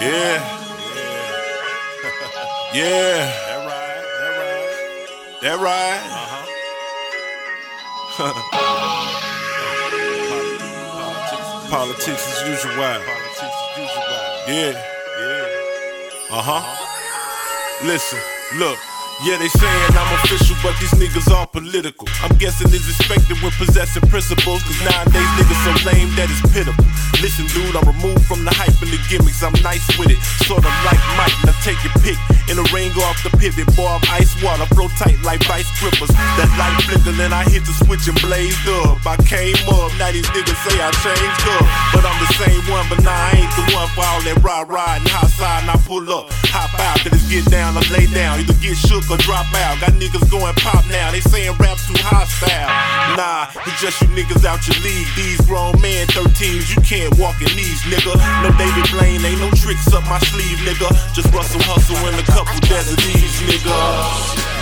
Yeah. Yeah. That right, that right. That right. Uh-huh. Politics as usual. Politics as usual. Yeah. Yeah. Uh huh. Listen, look. Yeah, they saying I'm official, but these niggas all political. I'm guessing it's expected when possessing principles, cause nowadays niggas so lame that it's pitiful. Listen, dude, I'm removed from the hype and the gimmicks, I'm nice with it. Sort of like Mike, now take your pick. In the rain, go off the pivot, boy, I'm ice water, flow tight like vice grippers. That light flicker, then I hit the switch and blazed up. I came up, now these niggas say I changed up. But I'm the same one, but nah, I one for all that ride, ride and hot side, and I pull up, hop out, then it's get down or lay down. Either get shook or drop out. Got niggas going pop now, they saying rap too hostile. Nah, it's just you niggas out your league. These grown men 13s, you can't walk in these, nigga. No David Blaine, ain't no tricks up my sleeve, nigga. Just Russell Hustle and a couple desert these, nigga.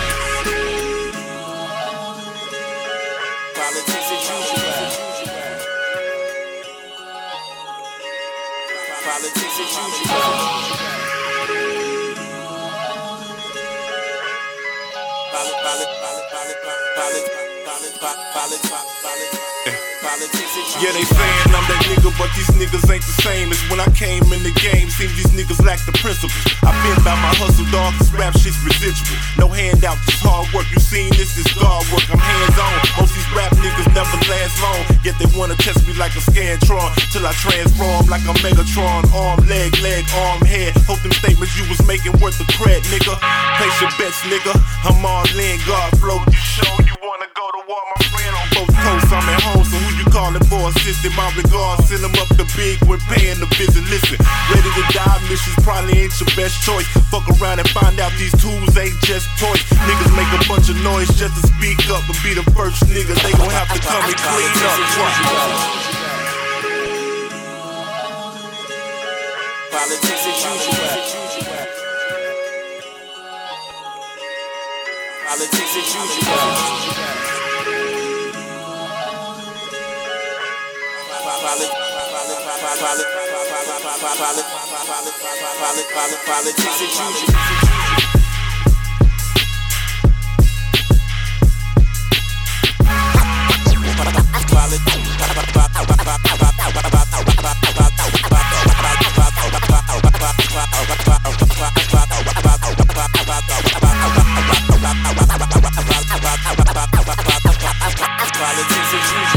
Politics as usual. Politics as Yeah, they saying I'm that nigga, but these niggas ain't the same as when I came in the game. Seems these niggas lack the principles. I been by my hustle, dog, this rap shit's residual. No handout, just hard work. You seen this is guard work. I'm hands on. Most rap niggas never last long. Yet they wanna test me like a Scantron. Till I transform like a Megatron. Arm, leg, leg, arm, head. Hope them statements you was making worth the cred, nigga. Place your bets, nigga. I'm all in, God flow. You show you wanna go to war, my friend, on both coasts. I'm at home, so who you calling for? Assistant, my regards. Send them up the big when paying the visit. Listen, ready die missions probably ain't your best choice. Fuck around and find out these tools ain't just toys. Niggas make a bunch of noise just to speak up and be the first nigga. They gon' have to come and clean up. Politics as usual. Politics as usual. Politics usual. Politics Politics and juju.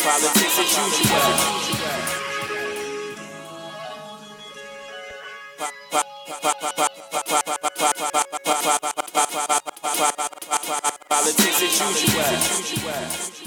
Politics as usual. Politics as usual.